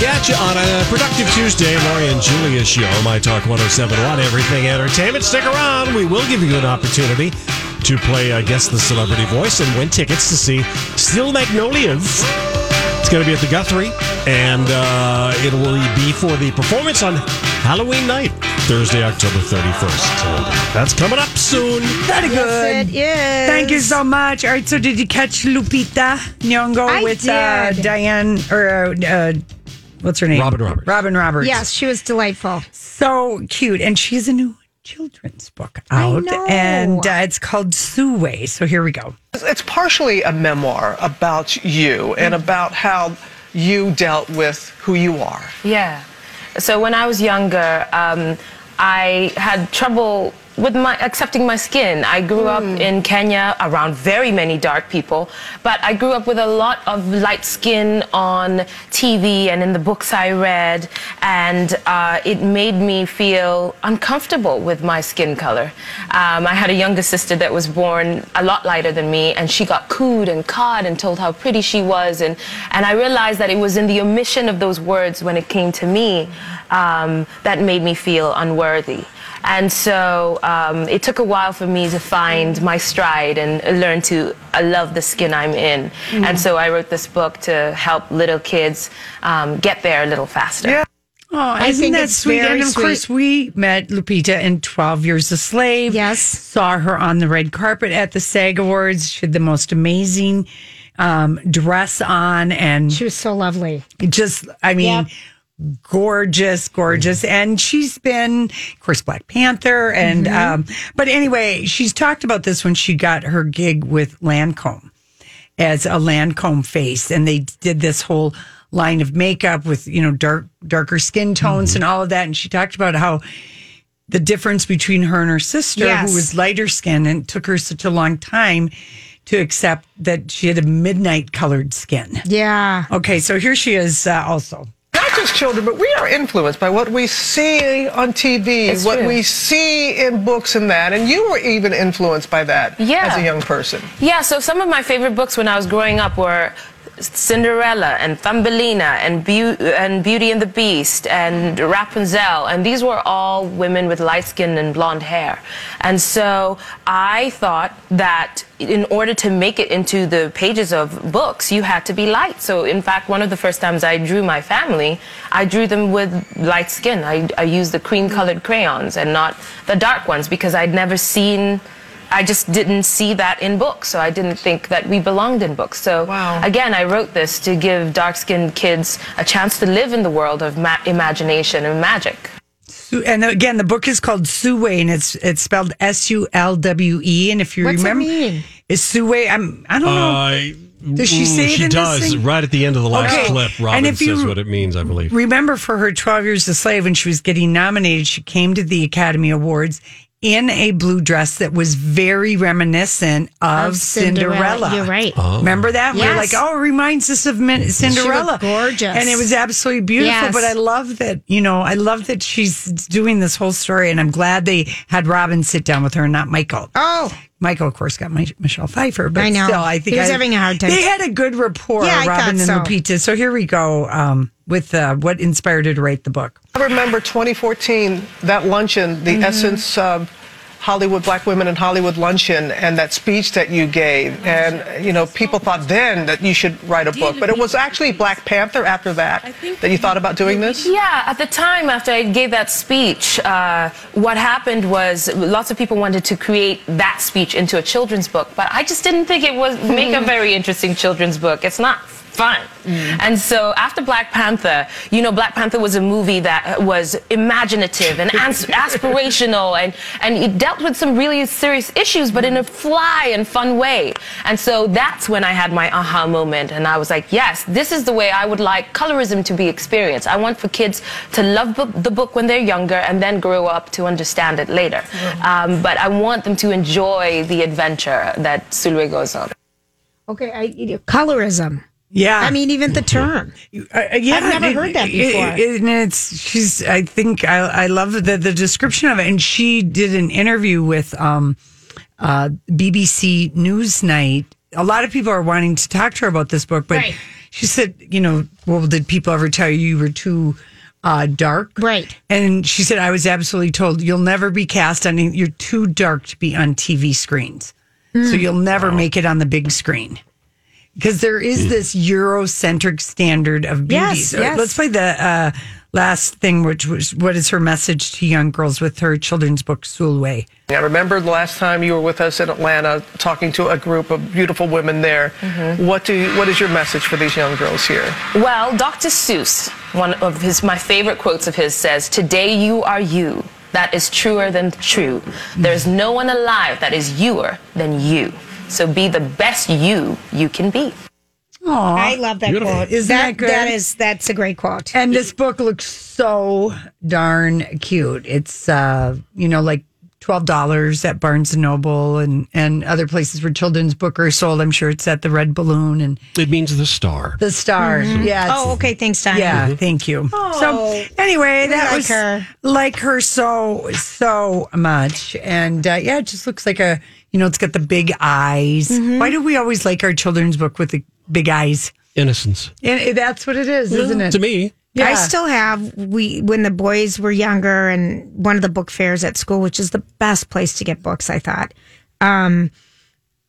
Back at you on a productive Tuesday, Lori and Julia show, My Talk 1071, Everything Entertainment. Stick around. We will give you an opportunity to play uh, Guess the Celebrity Voice and win tickets to see Steel Magnolias. It's going to be at the Guthrie, and uh, it will be for the performance on Halloween night, Thursday, October 31st. And that's coming up soon. Very good. It is. Thank you so much. All right, so did you catch Lupita Nyong'o I with uh, did. Diane or uh, what's her name? Robin Roberts. Robin Roberts. Yes, she was delightful. so cute, and she's a new children's book I out, know. and uh, it's called Sulwe. So here we go. It's partially a memoir about you and about how you dealt with who you are. Yeah. So when I was younger, um, I had trouble with my accepting my skin. I grew up in Kenya around very many dark people, but I grew up with a lot of light skin on TV and in the books I read, and uh, it made me feel uncomfortable with my skin color. Um, I had a younger sister that was born a lot lighter than me, and she got cooed and cawed and told how pretty she was, and and I realized that it was in the omission of those words when it came to me um, that made me feel unworthy. And so um, it took a while for me to find my stride and learn to uh, love the skin I'm in. And so I wrote this book to help little kids um, get there a little faster. Yeah. Oh, isn't that sweet? and of course, we met Lupita in 12 Years a Slave. Yes. Saw her on the red carpet at the SAG Awards. She had the most amazing um, dress on and She was so lovely. just, I mean, Yep. Gorgeous, gorgeous. And she's been, of course, Black Panther. And, um, but anyway, she's talked about this when she got her gig with Lancome as a Lancome face. And they did this whole line of makeup with, you know, dark, darker skin tones and all of that. And she talked about how the difference between her and her sister, Yes. who was lighter skinned and took her such a long time to accept that she had a midnight colored skin. Yeah. Okay, so here she is uh, also. Not just children, but we are influenced by what we see on TV, It's what true. we see in books and that. And you were even influenced by that Yeah. as a young person. Yeah, so some of my favorite books when I was growing up were Cinderella and Thumbelina and, Beau- and Beauty and the Beast and Rapunzel. And these were all women with light skin and blonde hair. And so I thought that in order to make it into the pages of books, you had to be light. So, in fact, one of the first times I drew my family, I drew them with light skin. I, I used the cream colored crayons and not the dark ones because I'd never seen. I just didn't see that in books, so I didn't think that we belonged in books. So Wow. again, I wrote this to give dark-skinned kids a chance to live in the world of ma- imagination and magic. And again, the book is called Sulwe, and it's it's spelled S U L W E. And if you What's it remember, mean? is Sulwe? I'm I don't know. Uh, Does she say it She in this does. thing? Right at the end of the last Okay. clip, And Robin if you- says what it means, I believe. Remember, for her 12 Years a Slave, when she was getting nominated, she came to the Academy Awards in a blue dress that was very reminiscent of, Of Cinderella. Cinderella. You're right. Oh. Remember that? We We're like, oh, it reminds us of Min- Cinderella. gorgeous. And it was absolutely beautiful. Yes. But I love that, you know, I love that she's doing this whole story. And I'm glad they had Robin sit down with her and not Michael. Oh, Michael, of course, got my, Michelle Pfeiffer, but I know. still, I think He was I- having a hard time. They had a good rapport, Yeah, I Robin and thought so. Lupita. So here we go um, with uh, what inspired her to write the book. I remember 2014, that luncheon, the Mm-hmm. essence of Hollywood Black Women in Hollywood Luncheon and that speech that you gave. And, you know, people thought then that you should write a book. But it was actually Black Panther after that that you thought about doing this? Yeah, at the time after I gave that speech, uh, what happened was lots of people wanted to create that speech into a children's book, but I just didn't think it was make a very interesting children's book. It's not fun. And so after Black Panther, you know, Black Panther was a movie that was imaginative and ans- aspirational and, and it dealt with some really serious issues, but in a fly and fun way. And so that's when I had my aha moment. And I was like, yes, this is the way I would like colorism to be experienced. I want for kids to love bu- the book when they're younger and then grow up to understand it later. Um, but I want them to enjoy the adventure that Sulwe goes on. Okay, I, colorism. Yeah. I mean, even the term. Uh, yeah, I've never it- heard that before. it- and it's she's. I think I, I love the the description of it. And she did an interview with um, uh, BBC Newsnight. A lot of people are wanting to talk to her about this book, but Right. she said, you know, well, did people ever tell you you were too uh, dark? Right. And she said, I was absolutely told you'll never be cast on. You're too dark to be on TV screens, so Mm. you'll never make it on the big screen because there is mm. this Eurocentric standard of beauty. Yes, So yes. Let's play the uh, last thing, which was what is her message to young girls with her children's book, Sulwe. I remember the last time you were with us in Atlanta talking to a group of beautiful women there. Mm-hmm. What do you, what is your message for these young girls here? Well, Dr. Seuss, one of his my favorite quotes of his says, "Today you are you. That is truer than true. Hmm. There's no one alive that is youer than you. So be the best you you can be." Aww, I love that Beautiful. quote. Isn't that good? That is that's a great quote. And this book looks so darn cute. It's uh, you know, like twelve dollars at Barnes and Noble and and other places where children's book are sold. I'm sure it's at the Red Balloon and It means the star. the Star. Yeah. Oh, okay. Thanks, Donnie. Yeah, thank you. so anyway, that like was her. like her so so much, and uh, yeah, it just looks like a you know, it's got the big eyes. Why do we always like our children's book with the big eyes? Innocence. And that's what it is, isn't it? To me, Yeah. I still have we when the boys were younger and one of the book fairs at school, which is the best place to get books, I thought. Um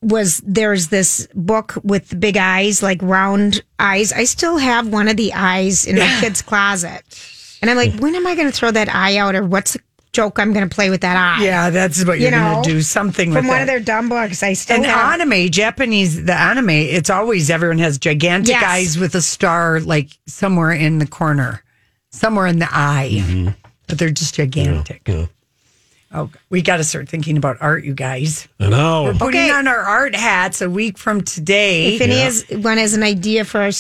was there's this book with the big eyes, like round eyes. I still have one of the eyes in my kid's closet. And I'm like, when am I gonna throw that eye out or what's the joke I'm gonna play with that eye? Yeah, that's what You you're know, going to do. Something with. From with one it. of their dumb books. I still and have anime, Japanese, the anime, it's always everyone has gigantic Yes. eyes with a star like somewhere in the corner, somewhere in the eye, mm-hmm. but they're just gigantic. yeah. Oh, we got to start thinking about art, you guys. I know. We're Putting Okay. on our art hats a week from today. if any has one has an idea for a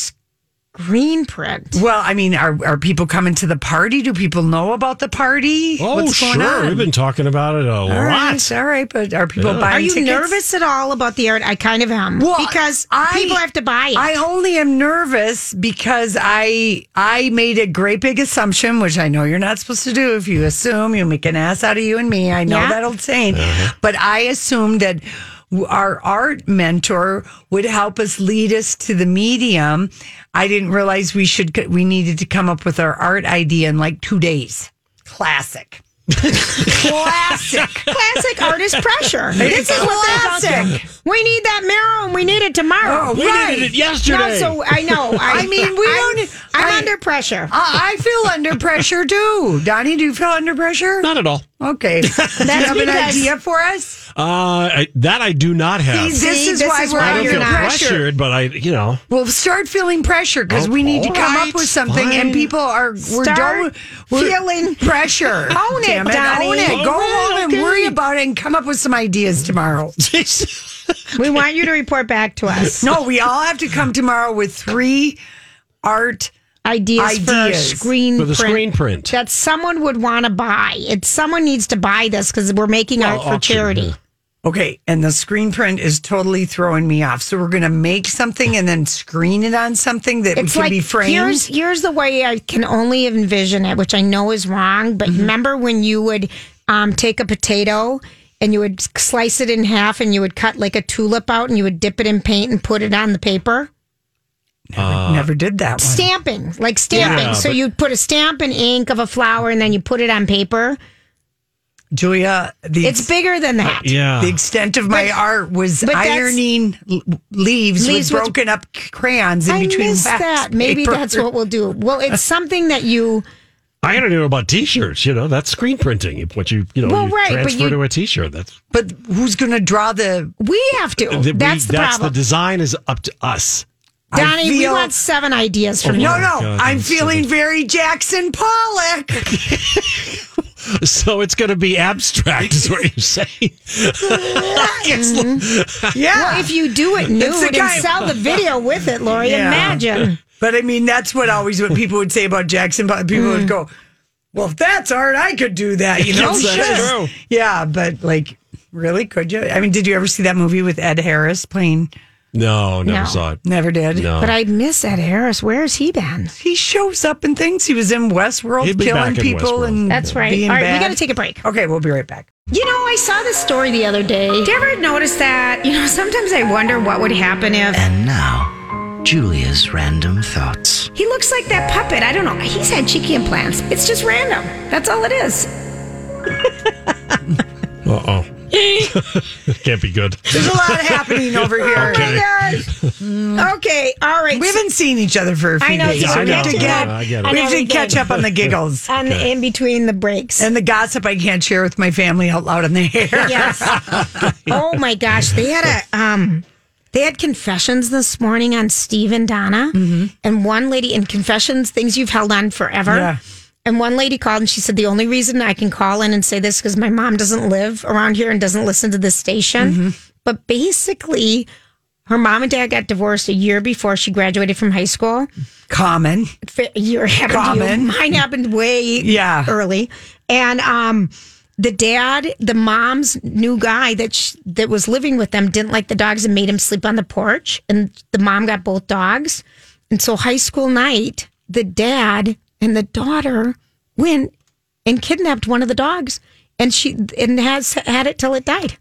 screen print. well, I mean, are are people coming to the party? Do people know about the party? Oh, What's going sure. on? We've been talking about it a all lot. right, all right, but are people Yeah. buying Are you tickets? nervous at all about the art? I kind of am. Well, because I- people have to buy it. I only am nervous because I I made a great big assumption, which I know you're not supposed to do. If you assume, you make an ass out of you and me. I know Yeah. that old saying, uh-huh. but I assumed that our art mentor would help us lead us to the medium. I didn't realize we should we needed to come up with our art idea in like two days. Classic. Classic. Classic artist pressure. this is what they're about to- Classic. We need that mirror and we need it tomorrow. Oh, We right. needed it yesterday. No, so I know. I, I mean, we I'm, don't- I'm I- under pressure. I I feel under pressure too. Donnie, do you feel under pressure? Not at all. Okay. do you have an idea for us? Uh, I, that I do not have. See, this See, is this why is we're why I don't you're feel not- pressure. pressured, but I, you know, Well, start feeling pressure because we need to all come right, up with something, and people are we're Start don't we're feeling- pressure. Own it, Damn Donnie. Own it. Go All right, home and okay. worry about it, and come up with some ideas tomorrow. we want you to report back to us. no, we all have to come tomorrow with three art. Ideas, for a Ideas. screen For the print screen print. that someone would want to buy. It's someone needs to buy this because we're making Well, art for auction, charity. yeah. Okay, and the screen print is totally throwing me off. So we're going to make something and then screen it on something that It's can like be framed. here's here's the way I can only envision it, which I know is wrong. But Mm-hmm. remember when you would um, take a potato and you would slice it in half and you would cut like a tulip out and you would dip it in paint and put it on the paper. never, never did that one. Stamping, like stamping. Yeah, so but- you put a stamp and ink of a flower and then you put it on paper. Julia, the It's bigger than that. Uh, yeah. the extent of my But- art was ironing leaves, Leaves with with- broken up crayons in I between missed wax that. Maybe paper. that's what we'll do. Well, it's something that you. I gotta know about T-shirts. You know, that's screen printing. What you you know Well, you right, but transfer you- to a T-shirt. That's But who's going to draw the? We have to. Uh, the, we- that's the that's problem. the design is up to us. I Donnie, we want seven ideas from Oh, you. No, no, God, I'm feeling so- very Jackson Pollock. So it's gonna be abstract, is what you're saying. Yeah. Well, if you do it It's the nude and sell the video with it, Lori, Yeah. imagine. But I mean, that's what always what people would say about Jackson. But people Mm. would go, "Well, if that's art, I could do that." You know, That's- that's true. Yeah, but like, really, could you? I mean, did you ever see that movie with Ed Harris playing? No, never No. saw it. Never did. No. But I miss Ed Harris. Where has he been? He shows up in things. He was in Westworld, He'd be killing back in people, Westworld. and That's right. being All right, we bad. got to take a break. Okay, we'll be right back. You know, I saw this story the other day. Did you ever notice that? You know, sometimes I wonder what would happen if And now, Julia's random thoughts. he looks like that puppet. I don't know. He's had cheeky implants. It's just random. That's all it is. Uh oh. Can't be good. There's a lot happening over here. Okay. Oh Okay, all right. We haven't seen each other for a few I know, days. so so I we have know. to get, Yeah, I get it. we I have to catch up on the giggles on in between the breaks. and the gossip I can't share with my family out loud in the air. Yes. oh my gosh, they had a um they had confessions this morning on Steve and Donna. And one lady in confessions, things you've held on forever. Yeah. And one lady called and she said, The only reason I can call in and say this because my mom doesn't live around here and doesn't listen to this station. But basically, her mom and dad got divorced a year before she graduated from high school. Common. Your happened. Common. Mine happened way Yeah. early. And um, the dad, the mom's new guy that sh- that was living with them didn't like the dogs and made him sleep on the porch. And the mom got both dogs. And so high school night, the dad and the daughter went and kidnapped one of the dogs, and she and has had it till it died.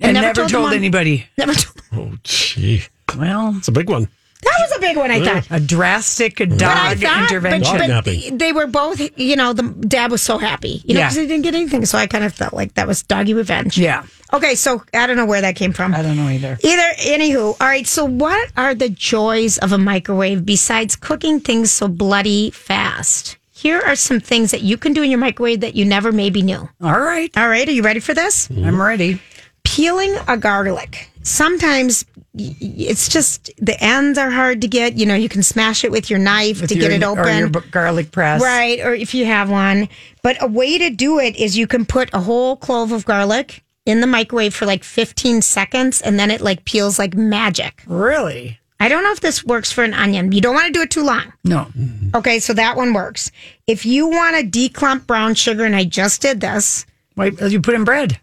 And, never, the told, mom- anybody. Never told. Oh, gee. Well, It's a big one. That was a big one. I mm. thought. a drastic dog But I thought, intervention. But, Dog but they were both, you know, the dad was so happy, you know, Yeah. because he didn't get anything. So I kind of felt like that was doggy revenge. yeah. Okay, so I don't know where that came from. I don't know either. Either, anywho, all right. So, what are the joys of a microwave besides cooking things so bloody fast? Here are some things that you can do in your microwave that you never maybe knew. All right. All right, are you ready for this? I'm ready. peeling a garlic. Sometimes y- y- it's just the ends are hard to get. You know, you can smash it with your knife With to your, get it Or open. your garlic press. Right, or if you have one. But a way to do it is you can put a whole clove of garlic in the microwave for like 15 seconds and then it like peels like magic. Really? I don't know if this works for an onion. You don't want to do it too long. No. Okay, so that one works. If you want to declump brown sugar, and I just did this, Wait, you put in bread.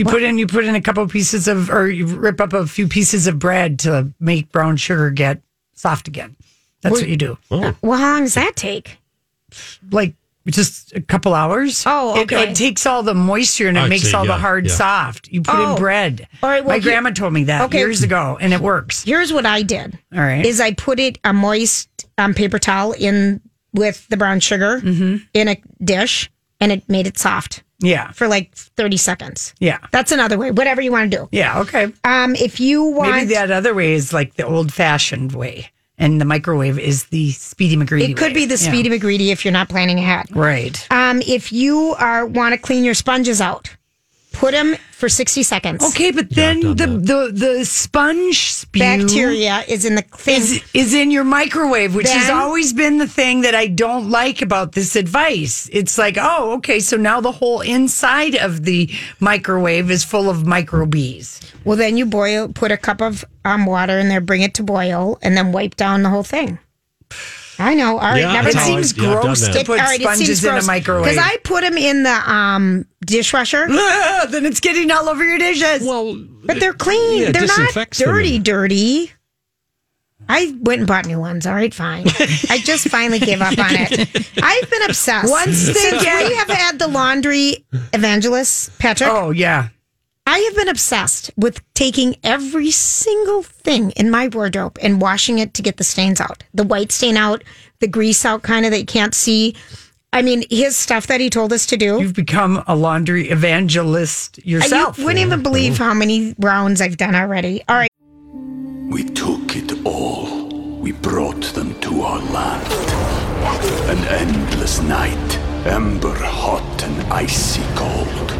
You put in you put in a couple pieces of or you rip up a few pieces of bread to make brown sugar get soft again. That's what you do. well, how long does that take? Like just a couple hours. Oh, okay. It, takes all the moisture and it I makes see, all the hard yeah. soft. You put Oh. in bread. All right, well, My here- grandma told me that Okay. years ago, and it works. Here's what I did. All right. Is I put it a moist um, paper towel in with the brown sugar Mm-hmm. in a dish, and it made it soft yeah. for like 30 seconds. Yeah. That's another way. Whatever you want to do. Yeah. Okay. Um, if you want, Maybe that other way is like the old fashioned way, and the microwave is the Speedy McGreedy. it could way. be the Yeah. Speedy McGreedy if you're not planning ahead. Right. Um, if you are want to clean your sponges out, put them for 60 seconds. Okay, but then the, the the sponge spew Bacteria is in the thing. is is in your microwave, which has Then- always been the thing that I don't like about this advice. It's like, oh, okay, so now the whole inside of the microwave is full of microbees. Well, then you boil, put a cup of um, water in there, bring it to boil, and then wipe down the whole thing. I know. All right, Yeah, never It That's mind. always- seems yeah, I've done gross that. to It- put sponges in a microwave. because I put them in the um, dishwasher, Ugh, then it's getting all over your dishes. Well, but they're clean. Yeah, they're not disinfects them. dirty, dirty. I went and bought new ones. All right, fine. I just finally gave up on it. I've been obsessed. Once they Since get- we have had the laundry evangelist, Patrick, oh yeah, I have been obsessed with taking every single thing in my wardrobe and washing it to get the stains out, the white stain out, the grease out, kind of that you can't see. I mean, his stuff that he told us to do. You've become a laundry evangelist yourself. You wouldn't even believe how many rounds I've done already. All right. We took it all. We brought them to our land. An endless night, ember hot and icy cold.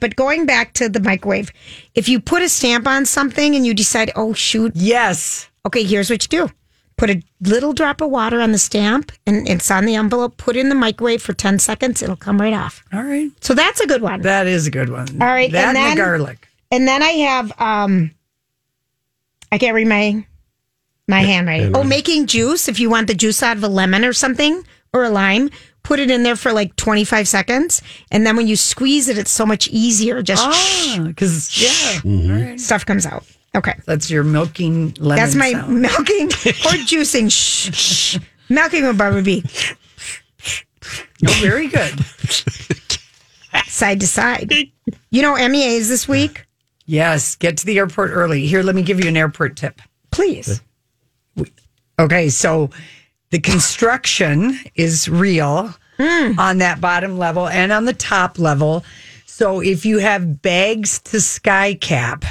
But going back to the microwave, if you put a stamp on something and you decide, oh, shoot. Yes. Okay, here's what you do put a little drop of water on the stamp and it's on the envelope, put it in the microwave for 10 seconds, it'll come right off. All right. So that's a good one. That is a good one. All right. That and and, then, the garlic. And then I have, um, I can't read my my handwriting. Oh, making juice. If you want the juice out of a lemon or something or a lime, put it in there for like 25 seconds. And then when you squeeze it, it's so much easier. Just Ah, because yeah, stuff comes out. Okay. that's your milking lemon. That's my sound. milking or juicing. Shh, shh. Milking with Barbara B. Oh, very good. Side to side. You know, MEAs this week? Yes, get to the airport early. Here, let me give you an airport tip. Please. Okay, so the construction is real on that bottom level and on the top level. So if you have bags to sky cap,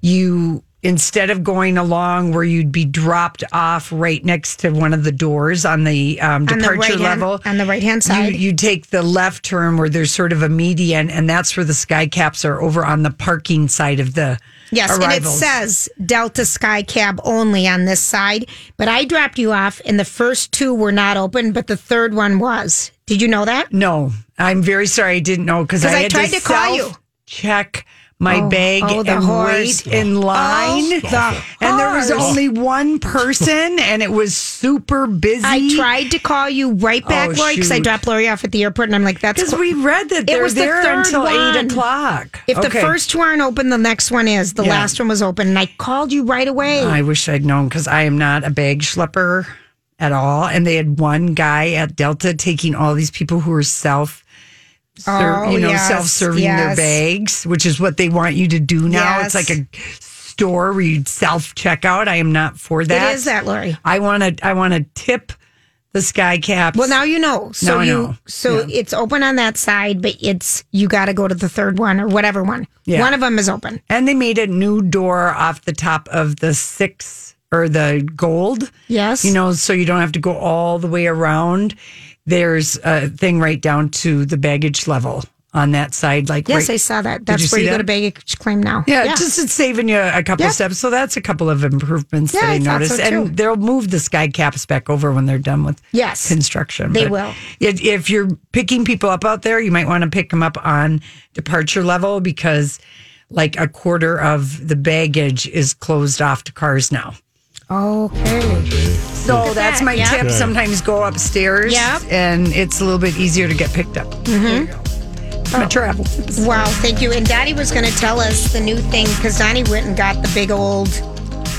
you instead of going along where you'd be dropped off right next to one of the doors on the um, On the departure right-hand- level on the right-hand side. you, you take the left turn where there's sort of a median and that's where the sky caps are over on the parking side of the Yes, and it says Delta Sky Cap only on this side. But I dropped you off, and the first two were not open, but the third one was. Did you know that? No, I'm very sorry. I didn't know because I, I tried to call you. Check my Oh, bag oh, and horse. wait in oh, line, Oh, the and there was only one person, and it was super busy. I tried to call you right oh, back, Oh, Lori, because I dropped Lori off at the airport, and I'm like, "That's because cool. we read that It they're was the there third until one. eight o'clock. If the first two aren't open, the next one is. The Yeah. last one was open, and I called you right away. I wish I'd known because I am not a bag schlepper at all. And they had one guy at Delta taking all these people who were self. Oh, you know, yes, self-serving their bags, which is what they want you to do now. It's like a store where you self checkout. I am not for that. It is that, Lori. I want to. I want to tip the sky caps. Well, now you know. So Now you know. so Yeah. it's open on that side, but it's you got to go to the third one or whatever one. Yeah. One of them is open. and they made a new door off the top of the six or the gold. Yes. You know, so you don't have to go all the way around. There's a thing right down to the baggage level on that side. Like, Yes, right- I saw that. That's you where you go that? to baggage claim now. Yeah, just it's saving you a couple Yeah. steps. So that's a couple of improvements Yeah, that I, I noticed. so, and they'll move the sky caps back over when they're done with Yes. construction. They But will. If you're picking people up out there, you might want to pick them up on departure level because like a quarter of the baggage is closed off to cars now. Okay. So that's my yeah. tip. Sometimes go upstairs Yep. and it's a little bit easier to get picked up. Mm-hmm. My travel. Wow, thank you. And Donnie was going to tell us the new thing because Donnie went and got the big old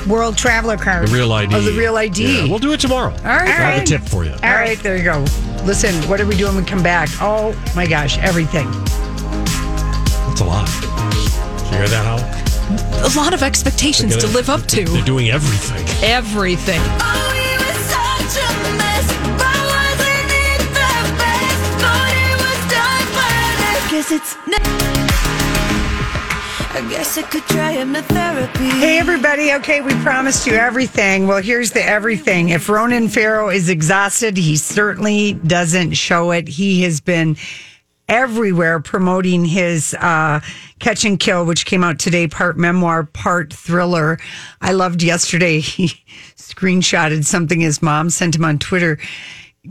World Traveler card. The real ID. Oh, the real ID. Yeah, we'll do it tomorrow. All right. I have a tip for you. All right, there you go. Listen, what are we doing when we come back? Oh my gosh, everything. That's a lot. Did you hear that, Hal? A lot of expectations They're to gonna- live up to. They're doing everything. Everything. Guess it's I guess I could try hypnotherapy. Hey, everybody. Okay, we promised you everything. Well, here's the everything. If Ronan Farrow is exhausted, he certainly doesn't show it. He has been everywhere promoting his uh, Catch and Kill, which came out today, part memoir, part thriller. I loved yesterday. He screenshotted something his mom sent him on Twitter.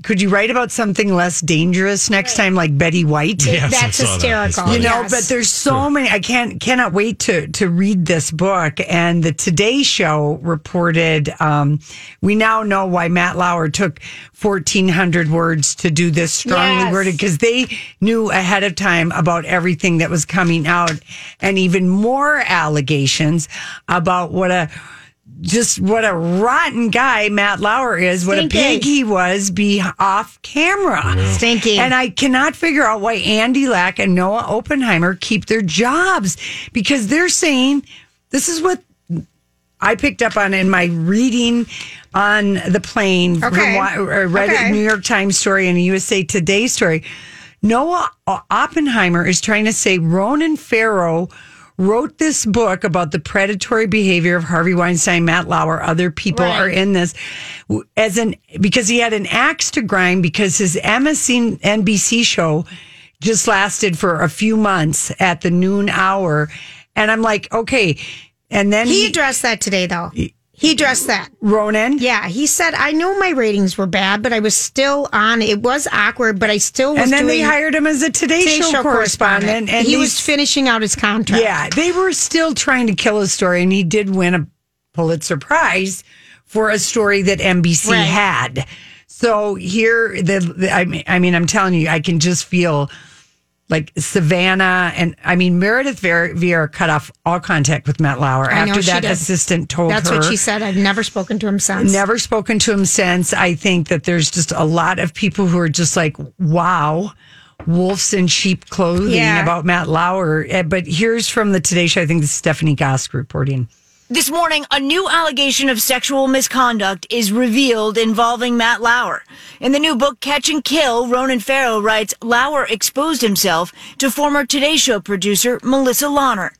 Could you write about something less dangerous next time, like Betty White? Yes, That's saw that. hysterical. You know, Yes. but there's so many. I can't cannot wait to to read this book. And the Today Show reported um, we now know why Matt Lauer took 1,400 words to do this strongly Yes. worded because they knew ahead of time about everything that was coming out, and even more allegations about what a just what a rotten guy Matt Lauer is, what Stinky. a pig he was be off camera. Stinky. And I cannot figure out why Andy Lack and Noah Oppenheimer keep their jobs because they're saying this is what I picked up on in my reading on the plane Okay. read Okay. a New York Times story and a USA Today story. Noah Oppenheimer is trying to say Ronan Farrow wrote this book about the predatory behavior of Harvey Weinstein, Matt Lauer, other people Right. are in this as an because he had an axe to grind because his MSNBC show just lasted for a few months at the noon hour, and I'm like, okay, and then He addressed that today, though. He addressed that. Ronan. Yeah, he said, I know my ratings were bad, but I was still on. It was awkward, but I still was And then they doing hired him as a Today, Show, correspondent, and he they- was finishing out his contract. Yeah, they were still trying to kill his story, and he did win a Pulitzer Prize for a story that NBC Right. had. So here, the, the I mean, I mean, I'm telling you, I can just feel like Savannah and I mean Meredith Vieira cut off all contact with Matt Lauer I know after that did. assistant told That's her. what she said. I've never spoken to him since. Never spoken to him since. I think that there's just a lot of people who are just like, wow, wolves in sheep clothing Yeah. about Matt Lauer. Eh, But here's from the Today Show. I think this is Stephanie Gosk reporting. This morning, a new allegation of sexual misconduct is revealed involving Matt Lauer. In the new book, Catch and Kill, Ronan Farrow writes Lauer exposed himself to former Today Show producer Melissa Lonner.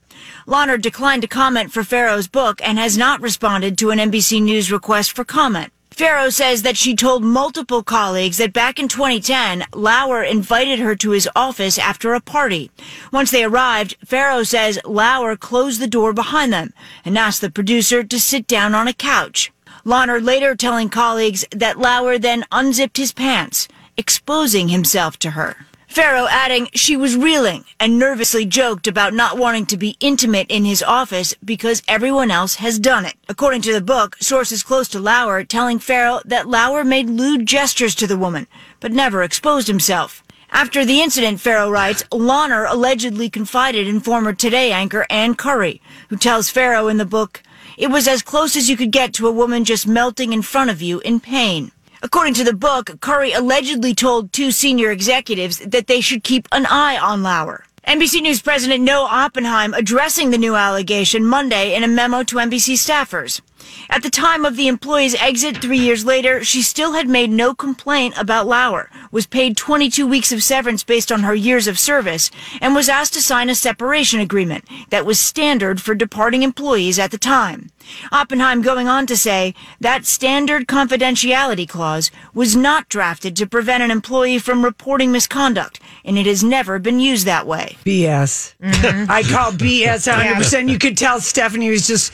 Lonner declined to comment for Farrow's book and has not responded to an NBC News request for comment. Farrow says that she told multiple colleagues that back in 2010, Lauer invited her to his office after a party. Once they arrived, Farrow says Lauer closed the door behind them and asked the producer to sit down on a couch. Lonner later telling colleagues that Lauer then unzipped his pants, exposing himself to her. Farrow adding she was reeling and nervously joked about not wanting to be intimate in his office because everyone else has done it. According to the book, sources close to Lauer telling Farrow that Lauer made lewd gestures to the woman, but never exposed himself. After the incident, Farrow writes, Lonner allegedly confided in former Today anchor Ann Curry, who tells Farrow in the book, it was as close as you could get to a woman just melting in front of you in pain. According to the book, Curry allegedly told two senior executives that they should keep an eye on Lauer. NBC News President Noah Oppenheim addressing the new allegation Monday in a memo to NBC staffers. At the time of the employee's exit three years later, she still had made no complaint about Lauer, was paid 22 weeks of severance based on her years of service, and was asked to sign a separation agreement that was standard for departing employees at the time. Oppenheim going on to say that standard confidentiality clause was not drafted to prevent an employee from reporting misconduct, and it has never been used that way. BS. Mm-hmm. I call BS 100%. You could tell Stephanie was just,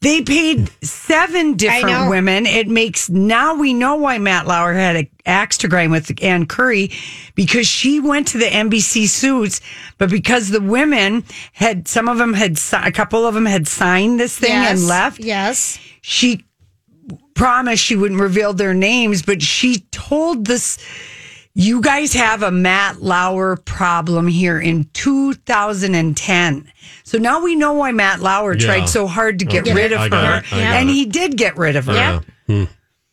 they paid seven different women. It makes, now we know why Matt Lauer had an axe to grind with Ann Curry because she went to the NBC suits, but because the women had, some of them had, a couple of them had signed this thing and left. Yes. She promised she wouldn't reveal their names, but she told this. You guys have a Matt Lauer problem here in 2010. So now we know why Matt Lauer Yeah. tried so hard to get Okay. rid of I her. it. I got And it. he did get rid of her. Yeah. Hmm.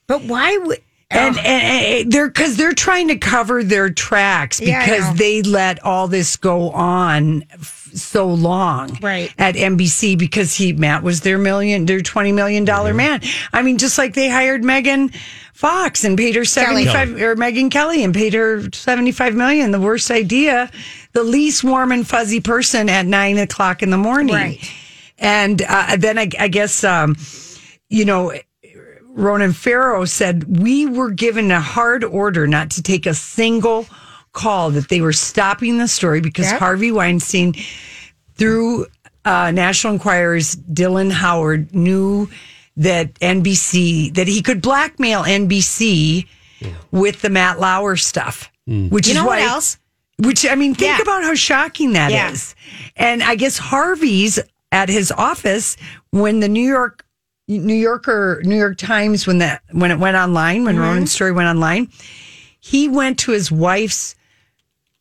But why would. And, and, and they're because they're trying to cover their tracks because know. they let all this go on f- so long Right. at NBC because he Matt was their million their twenty million dollar man. I mean, just like they hired Megan Fox and paid her seventy five or Megyn Kelly and paid her seventy five million. The worst idea, the least warm and fuzzy person at nine o'clock in the morning. Right. And uh, then I, I guess um, you know Ronan Farrow said, We were given a hard order not to take a single call that they were stopping the story because Yep. Harvey Weinstein, through uh, National Enquirer's Dylan Howard, knew that NBC that he could blackmail NBC with the Matt Lauer stuff, which You is know what else? Which I mean, think Yeah. about how shocking that is. Yeah. And I guess Harvey's at his office when the New York New Yorker New York Times when that when it went online when mm-hmm. Ronan's story went online, he went to his wife's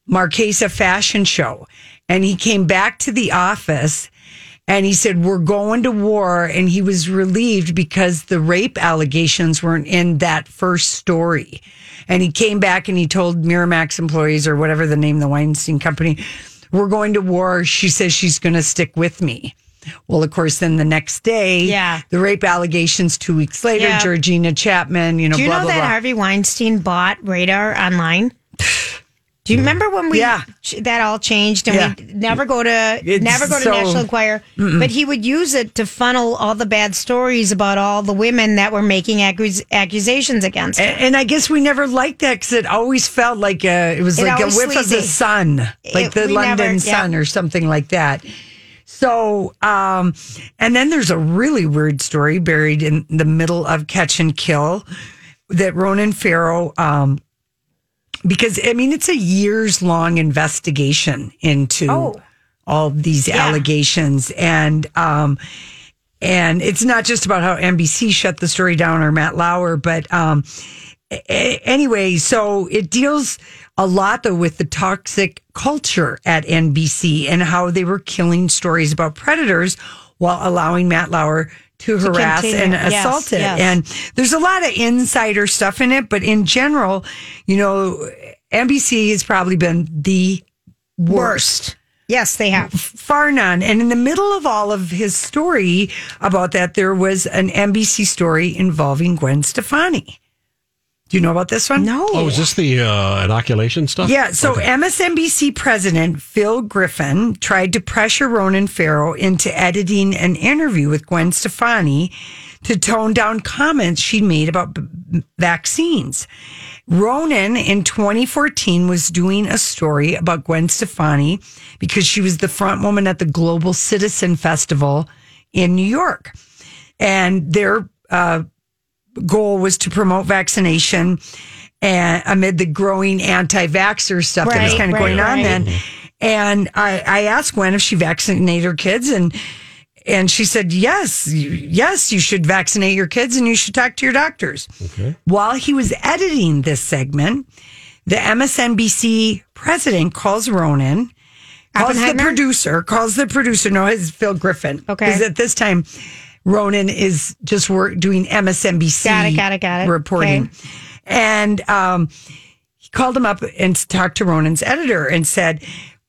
Marchesa fashion show and he came back to the office and he said we're going to war and he was relieved because the rape allegations weren't in that first story. And he came back and he told miramax employees or whatever the name of the weinstein company we're going to war. She says she's going to stick with me well of course then the next day Yeah. the rape allegations two weeks later Yeah. georgina chapman you know Do you blah know blah that blah Harvey Weinstein bought Radar online? Do you mm. remember when we Yeah. ch- that all changed and Yeah. we never go to It's never go to so- National Enquirer, Mm-mm. but he would use it to funnel all the bad stories about all the women that were making accus- accusations against him. And, and I guess we never liked that because it always felt like a, it was It like a whiff of the sun, like It- the London never- sun yeah. or something like that. So, um, and then there's a really weird story buried in the middle of Catch and Kill that Ronan Farrow, um, because I mean, it's a years long investigation into Oh. all these Yeah. allegations. And, um, and it's not just about how NBC shut the story down or Matt Lauer, but um, a- anyway, so it deals a lot though with the toxic culture at NBC and how they were killing stories about predators while allowing Matt Lauer to To harass continue. and Yes, assault it. yes. And there's a lot of insider stuff in it, but in general, you know, NBC has probably been the worst. Yes, they have. Far none. And in the middle of all of his story about that, there was an NBC story involving Gwen Stefani. Do you know about this one? No. Oh, is this the uh, inoculation stuff? Yeah, so Okay. MSNBC president Phil Griffin tried to pressure Ronan Farrow into editing an interview with Gwen Stefani to tone down comments she'd made about b- vaccines. Ronan in 2014 was doing a story about Gwen Stefani because she was the front woman at the Global Citizen Festival in New York. And their uh, goal was to promote vaccination and amid the growing anti-vaxxer stuff that was kind of right, going on then. And I, I asked Gwen if she vaccinated her kids and and she said, yes, yes, you should vaccinate your kids and you should talk to your doctors. Okay. While he was editing this segment, the MSNBC president calls Ronan, calls the producer, calls the producer, no, it's Phil Griffin. Okay. Because at this time, Ronan is just work, doing MSNBC Got it, got it, got it. reporting. Okay. And um, he called him up and talked to Ronan's editor and said,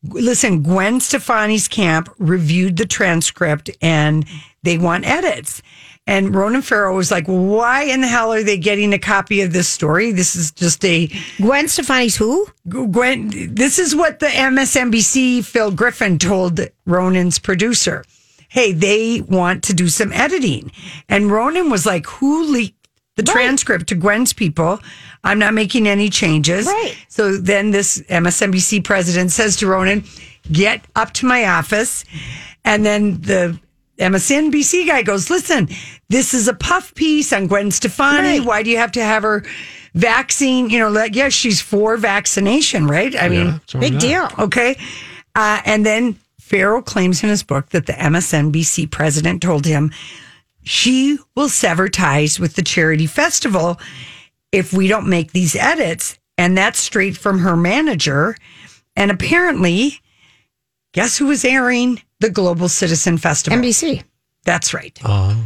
listen, Gwen Stefani's camp reviewed the transcript and they want edits. And Ronan Farrow was like, why in the hell are they getting a copy of this story? This is just a Gwen Stefani's who? Gwen. This is what the MSNBC Phil Griffin told Ronan's producer. Hey, they want to do some editing. And Ronan was like, who leaked the transcript to Gwen's people? I'm not making any changes. Right. So then this MSNBC president says to Ronan, get up to my office. And then the MSNBC guy goes, listen, this is a puff piece on Gwen Stefani. Right. Why do you have to have her vaccine? You know, like, yes, she's for vaccination, right? I mean, Big deal. Okay. Uh, and then Farrell claims in his book that the MSNBC president told him she will sever ties with the charity festival if we don't make these edits. And that's straight from her manager. And apparently, guess who was airing the Global Citizen Festival? NBC. That's right. Oh.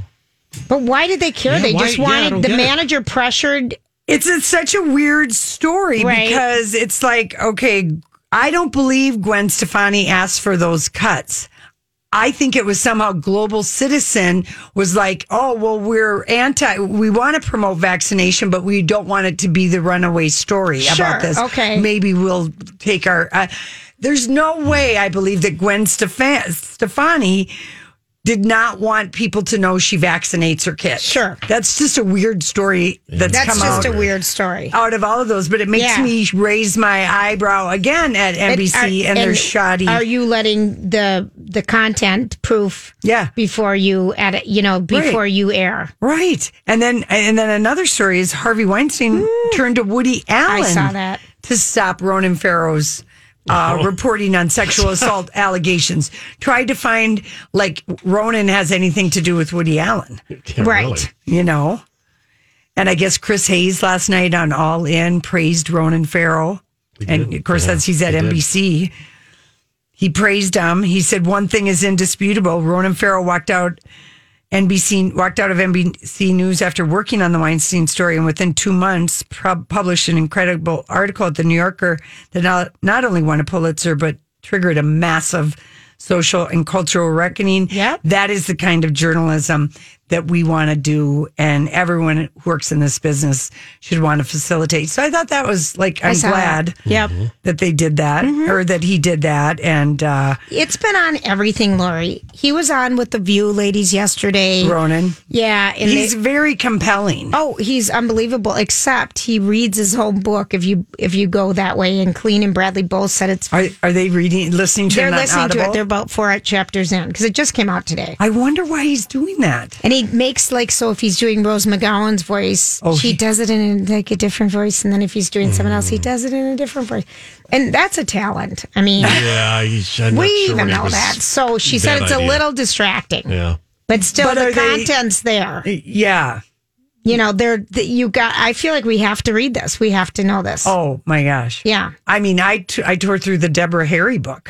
But why did they care? Yeah, they why- just wanted don't the get it. manager pressured. It's, it's such a weird story Right. because it's like, okay, I don't believe Gwen Stefani asked for those cuts. I think it was somehow Global Citizen was like, oh, well, we're anti, we want to promote vaccination, but we don't want it to be the runaway story Sure, about this. okay. Maybe we'll take our, uh, there's no way I believe that Gwen Stefan, Stefani did not want people to know she vaccinates her kids. Sure. That's just a weird story that's, That's come just a weird story. out of all of those, but it makes Yeah. me raise my eyebrow again at NBC and, are- their shoddy. Are you letting the the content proof? Yeah. Before you edit, you know, before Right. you air. Right. And then and then another story is Harvey Weinstein hmm. turned to Woody Allen. I saw that. to stop Ronan Farrow's uh, reporting on sexual assault allegations. Tried to find like Ronan has anything to do with Woody Allen, right? You know. And I guess Chris Hayes last night on All In praised Ronan Farrow, and of course Yeah, that's he's at he did. NBC. He praised him. He said one thing is indisputable. Ronan Farrow walked out NBC walked out of NBC News after working on the Weinstein story, and within two months, pub- published an incredible article at the New Yorker that not, not only won a Pulitzer but triggered a massive social and cultural reckoning. Yeah, that is the kind of journalism that we want to do, and everyone who works in this business should want to facilitate. So I thought that was like I'm glad, that. Yep. that they did that or that he did that, and uh, It's been on everything, Lori. He was on with the View ladies yesterday. Ronan. Yeah, he's they- very compelling. Oh, he's unbelievable. Except he reads his whole book. If you if you go that way, and Clean and Bradley both said it's. Are, are they reading, listening to They're listening to it. They're about four chapters in because it just came out today. I wonder why he's doing that. And he makes like so if he's doing Rose McGowan's voice, Oh, she he- does it in like a different voice, and then if he's doing someone else, he mm. does it in a different voice, and that's a talent. I mean, Yeah, he's, I'm we sure even what know that. So she said bad it's a little distracting, Yeah. but still But the are they- content's there. Yeah. You know, there the, you got. I feel like we have to read this. We have to know this. Oh my gosh. Yeah. I mean, I, t- I tore through the Deborah Harry book.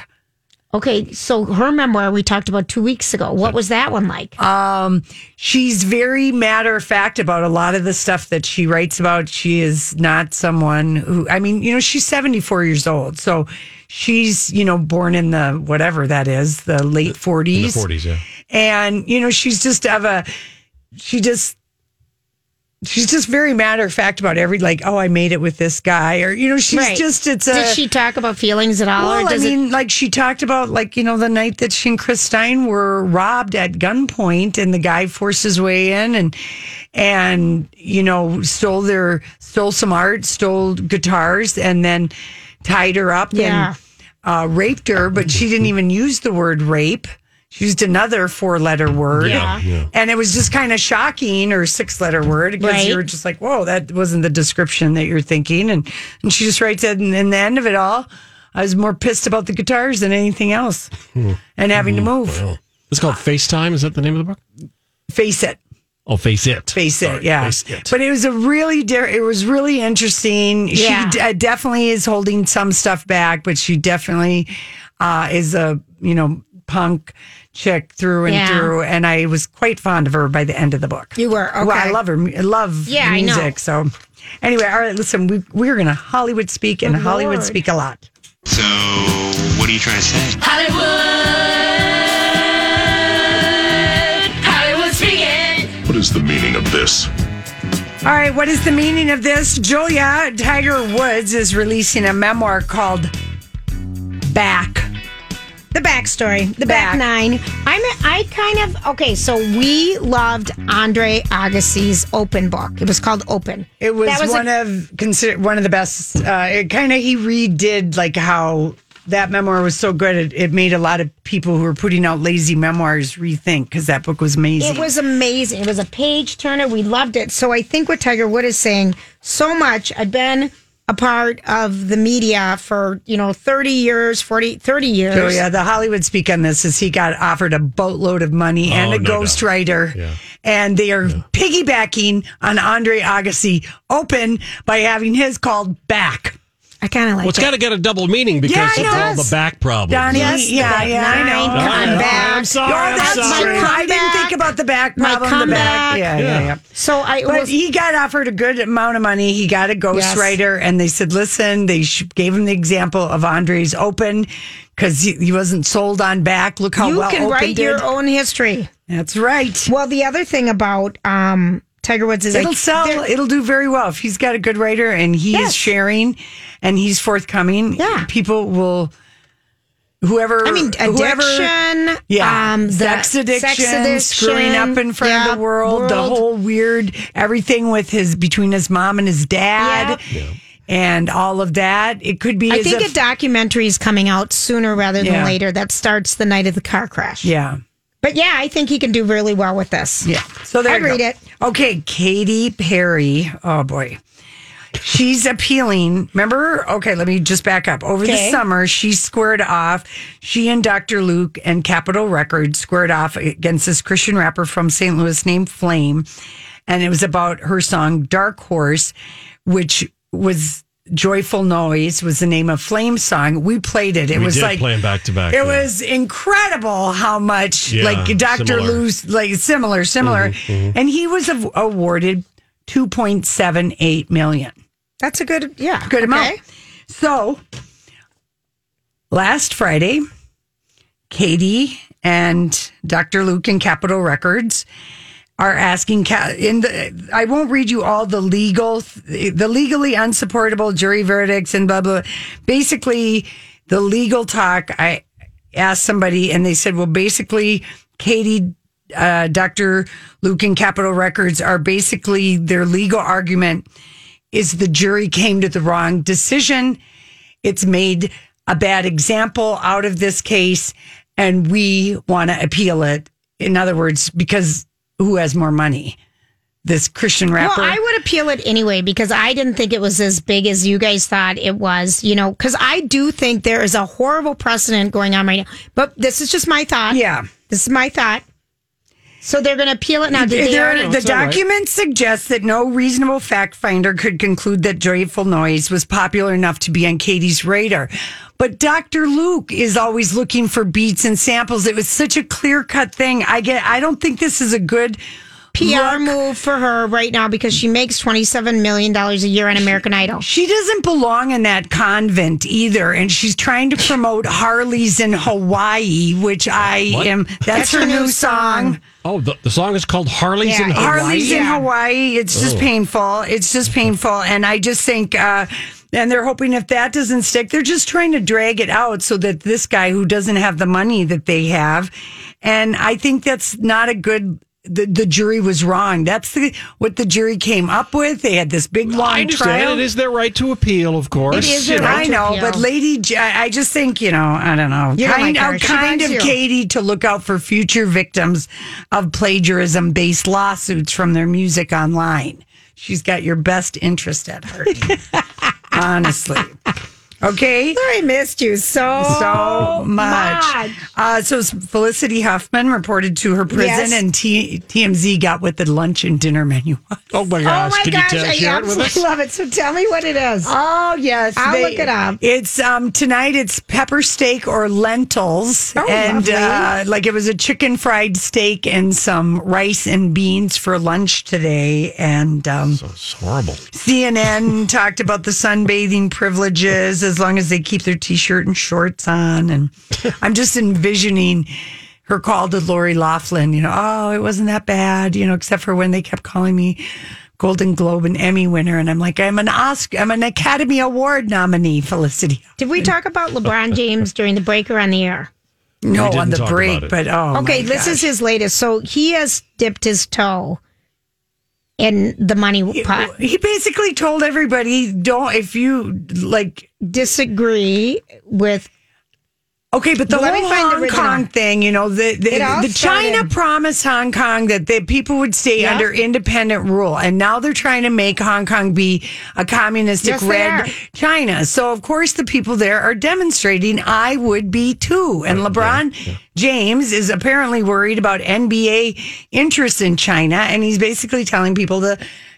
Okay, so her memoir we talked about two weeks ago. What was that one like? Um, she's very matter of fact about a lot of the stuff that she writes about. She is not someone who, I mean, you know, she's 74 years old. So she's, you know, born in the whatever that is, the late 40s. In the 40s, yeah. And, you know, she's just of a, she just, she's just very matter of fact about every, like, oh, I made it with this guy. Or, you know, she's Right. just, it's a. Did she talk about feelings at all, Well, or I mean, like she talked about, like you know, the night that she and Chris Stein were robbed at gunpoint, and the guy forced his way in, and and you know, stole their stole some art, stole guitars, and then tied her up Yeah. and uh, raped her. But she didn't even use the word rape. She used another four letter word. Yeah. Yeah. And it was just kind of shocking or six letter word because Right. you were just like, whoa, that wasn't the description that you're thinking. And, and she just writes it. And in the end of it all, I was more pissed about the guitars than anything else and having to move. Well, it's called FaceTime. Is that the name of the book? Face it. Oh, Face It. Face it, Sorry, yeah. Face It. But it was a really, de- it was really interesting. Yeah. She d- uh, definitely is holding some stuff back, but she definitely uh, is a you know punk chick through and Yeah. through. And I was quite fond of her by the end of the book. You were, okay. Well, I love her. I love Yeah, I know. music. So anyway, all right. Listen, we, we're going to Hollywood speak, and oh, Good Hollywood Lord. speak a lot. So, what are you trying to say? Hollywood, Hollywood speaking. What is the meaning of this? All right, what is the meaning of this? Julia Tiger Woods is releasing a memoir called Back. The backstory, the back, Back. nine. I'm I kind of okay. So we loved Andre Agassi's Open book. It was called Open. It was, That one a- of consider one of the best. Uh, it kind of he redid like how that memoir was so good. It, it made a lot of people who were putting out lazy memoirs rethink because that book was amazing. It was amazing. It was a page turner. We loved it. So I think what Tiger Wood is saying so much. I've been a part of the media for, you know, 30 years, 40, 30 years. Oh yeah, the Hollywood speak on this is he got offered a boatload of money oh, and Oh, a no ghostwriter, Yeah. and they are piggybacking on Andre Agassi open by having his called back. I kind of like Well, it's it. got to get a double meaning because Yeah, it of all the back problems. Donnie, Yes, the yeah, back yeah, I know. come on back. I'm sorry, Oh, I'm sorry. true. I didn't think about the back My problem. The back. comeback. Yeah, yeah, yeah. So I But was, he got offered a good amount of money. He got a ghostwriter, and they said, "Listen." They sh- gave him the example of Andre's Open because he, he wasn't sold on back. Look how well. you well can Open write did. your own history. That's right. Well, the other thing about um, Tiger Woods is It'll like, sell. It'll do very well if he's got a good writer and he Yes. is sharing and he's forthcoming. Yeah. people will whoever I mean, whoever, addiction, yeah, um, sex, addiction, sex addiction, screwing up in front yeah, of the world, the whole weird everything with his between his mom and his dad, and all of that. It could be. I think if- a documentary is coming out sooner rather than Yeah. later that starts the night of the car crash. yeah. But yeah, I think he can do really well with this. Yeah. So there I'd you go. read it. Okay, Katy Perry. Oh boy. She's appealing. Remember? Okay, let me just back up. Over the summer, she squared off. She and Dr. Luke and Capitol Records squared off against this Christian rapper from St. Louis named Flame. And it was about her song Dark Horse, which was Joyful Noise was the name of Flame's song. We played it. It We was did like play 'em back to back, It yeah. was incredible how much Yeah, like Dr. similar. Lou's like similar, similar. Mhm, mhm. And he was av- awarded 2.78 million. That's a good, yeah, Good amount. So last Friday, Katy and Dr. Luke and Capitol Records are asking in the I won't read you all the legal the legally unsupportable jury verdicts and blah blah basically the legal talk I asked somebody and they said well basically Katy uh, Dr. Luke and Capitol Records are basically their legal argument is the jury came to the wrong decision it's made a bad example out of this case and we want to appeal it in other words because who has more money this christian rapper Well, I would appeal it anyway because I didn't think it was as big as you guys thought it was. You know, because I do think there is a horrible precedent going on right now. But this is just my thought. Yeah, this is my thought. So they're going to appeal it now. Did There- the document suggests that no reasonable fact finder could conclude that Joyful Noise was popular enough to be on Katy's radar. But Dr. Luke is always looking for beats and samples. It was such a clear cut thing. I get. I don't think this is a good PR move for her right now because she makes $27 million a year on American Idol. She doesn't belong in that convent either, and she's trying to promote Harley's in Hawaii, which I What? am. That's, her, new song. Oh, the, the song is called Harley's in Hawaii. Harley's in Hawaii. It's just Oh. painful. It's just painful, and I just think. uh and they're hoping if that doesn't stick, they're just trying to drag it out so that this guy who doesn't have the money that they have, and I think that's not a good. The, the jury was wrong. That's the, what the jury came up with. They had this big long I understand trial. it is their right to appeal, of course. It is you a know. I know, but Lady, J- I I just think you know, I don't know, You don't kind, uh, like of, She kind of you. Katy to look out for future victims of plagiarism-based lawsuits from their music online. She's got your best interest at heart, honestly. Okay, I missed you so so much. much. Uh, so Felicity Huffman reported to her prison, Yes. and T- TMZ got what the lunch and dinner menu was. Oh my Oh gosh! my Can gosh, you tell, I share it with absolutely us? love it. So tell me what it is. Oh yes, I'll look it up. It's um tonight. It's pepper steak or lentils, Oh, and lovely. uh, like it was a chicken fried steak and some rice and beans for lunch today. And um, It's horrible. CNN talked about the sunbathing privileges as long as they keep their t-shirt and shorts on. And I'm just envisioning her call to Lori Loughlin. You know, oh, it wasn't that bad. You know, except for when they kept calling me. Golden Globe and Emmy winner, and I'm like, I'm an Oscar, I'm an Academy Award nominee, Felicity. Did we talk about LeBron James during the break or on the air? No, on the break, but oh, okay, my this gosh. is his latest. So he has dipped his toe in the money pot. He basically told everybody, don't if you like Disagree with. Okay, but the Let whole find the Hong. Kong thing, you know, the the, the China started- promised Hong Kong that the people would stay Yeah. under independent rule, and now they're trying to make Hong Kong be a communistic Yes, red. China. So of course the people there are demonstrating. I would be too, and LeBron James is apparently worried about NBA interest in China, and he's basically telling people to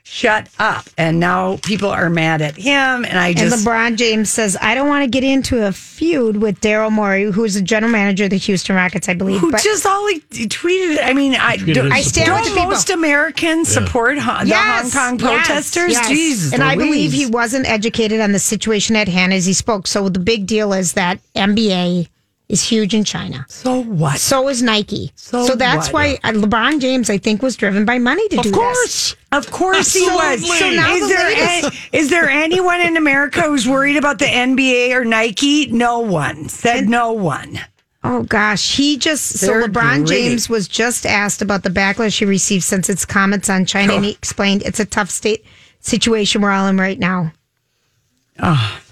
shut up. And now people are mad at him, and I And just LeBron James says, I don't want to get into a feud with Daryl Morey, who's the general manager of the Houston Rockets, I believe. Who but just all he tweeted? I mean, I don't, I stand with support. the people. most Americans support Hon- the Hong Kong yes, protesters. yes. Jesus, and I believe he wasn't educated on the situation at hand as he spoke. So the big deal is that NBA is huge in China. So what? So is Nike. So that's what? why uh, LeBron James, I think, was driven by money to do. This. Of do course. Of course he was. So now is, the there an- is there anyone in America who's worried about the NBA or Nike? No one. Said no one. Oh gosh, he just They're so LeBron gritty. James was just asked about the backlash he received since its comments on China, and he explained it's a tough state situation we're all in right now.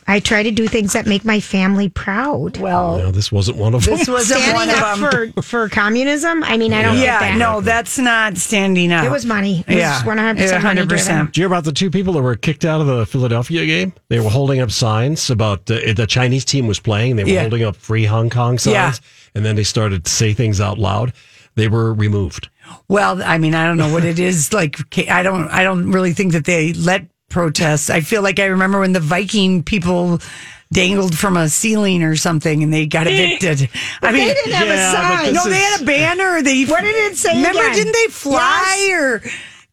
I try to do things that make my family proud. Well, No, this wasn't one of them. this wasn't one Standing of up them. for for communism. I mean, I don't yeah, get that. no, that's not standing up. It was money. It was yeah, 100% money 100%. driven. Did you hear about the two people that were kicked out of the Philadelphia game? They were holding up signs about uh, the Chinese team was playing. They were Yeah. holding up free Hong Kong signs, Yeah. and then they started to say things out loud. They were removed. Well, I mean, I don't know what it is like. I don't. I don't really think that they let protests. I feel like I remember when the Viking people dangled from a ceiling or something, and they got evicted. I mean, they didn't have Yeah, a sign. this no, they had a banner. They What did it say Remember, again? didn't they fly or?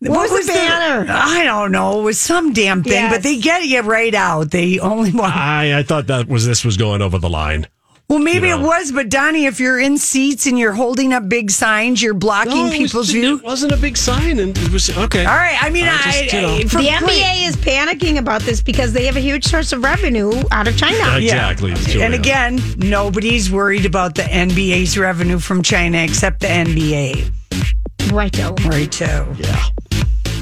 What was the banner? I don't know. It was some damn thing, Yes. but they get you right out. They only want. I, I thought that was this was going over the line. Well, maybe You it was, but Donnie, if you're in seats and you're holding up big signs, you're blocking No, it was- people's view. It wasn't a big sign, and it was okay. All right. I mean, I I, just, you know. I- The NBA is panicking about this because they have a huge source of revenue out of China. Exactly. Julia. And again, nobody's worried about the NBA's revenue from China except the NBA. Righto. Righto. yeah.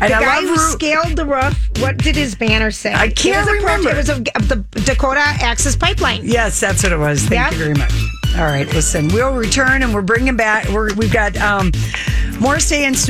And The I guy love who Ru- scaled the roof, what did his banner say? I can't it remember. it was of, the Dakota Access Pipeline. Yes, that's what it was. Thank Yeah. you very much. All right, listen, we'll return and we're bringing back. We're, we've got um, more stay and Snoop.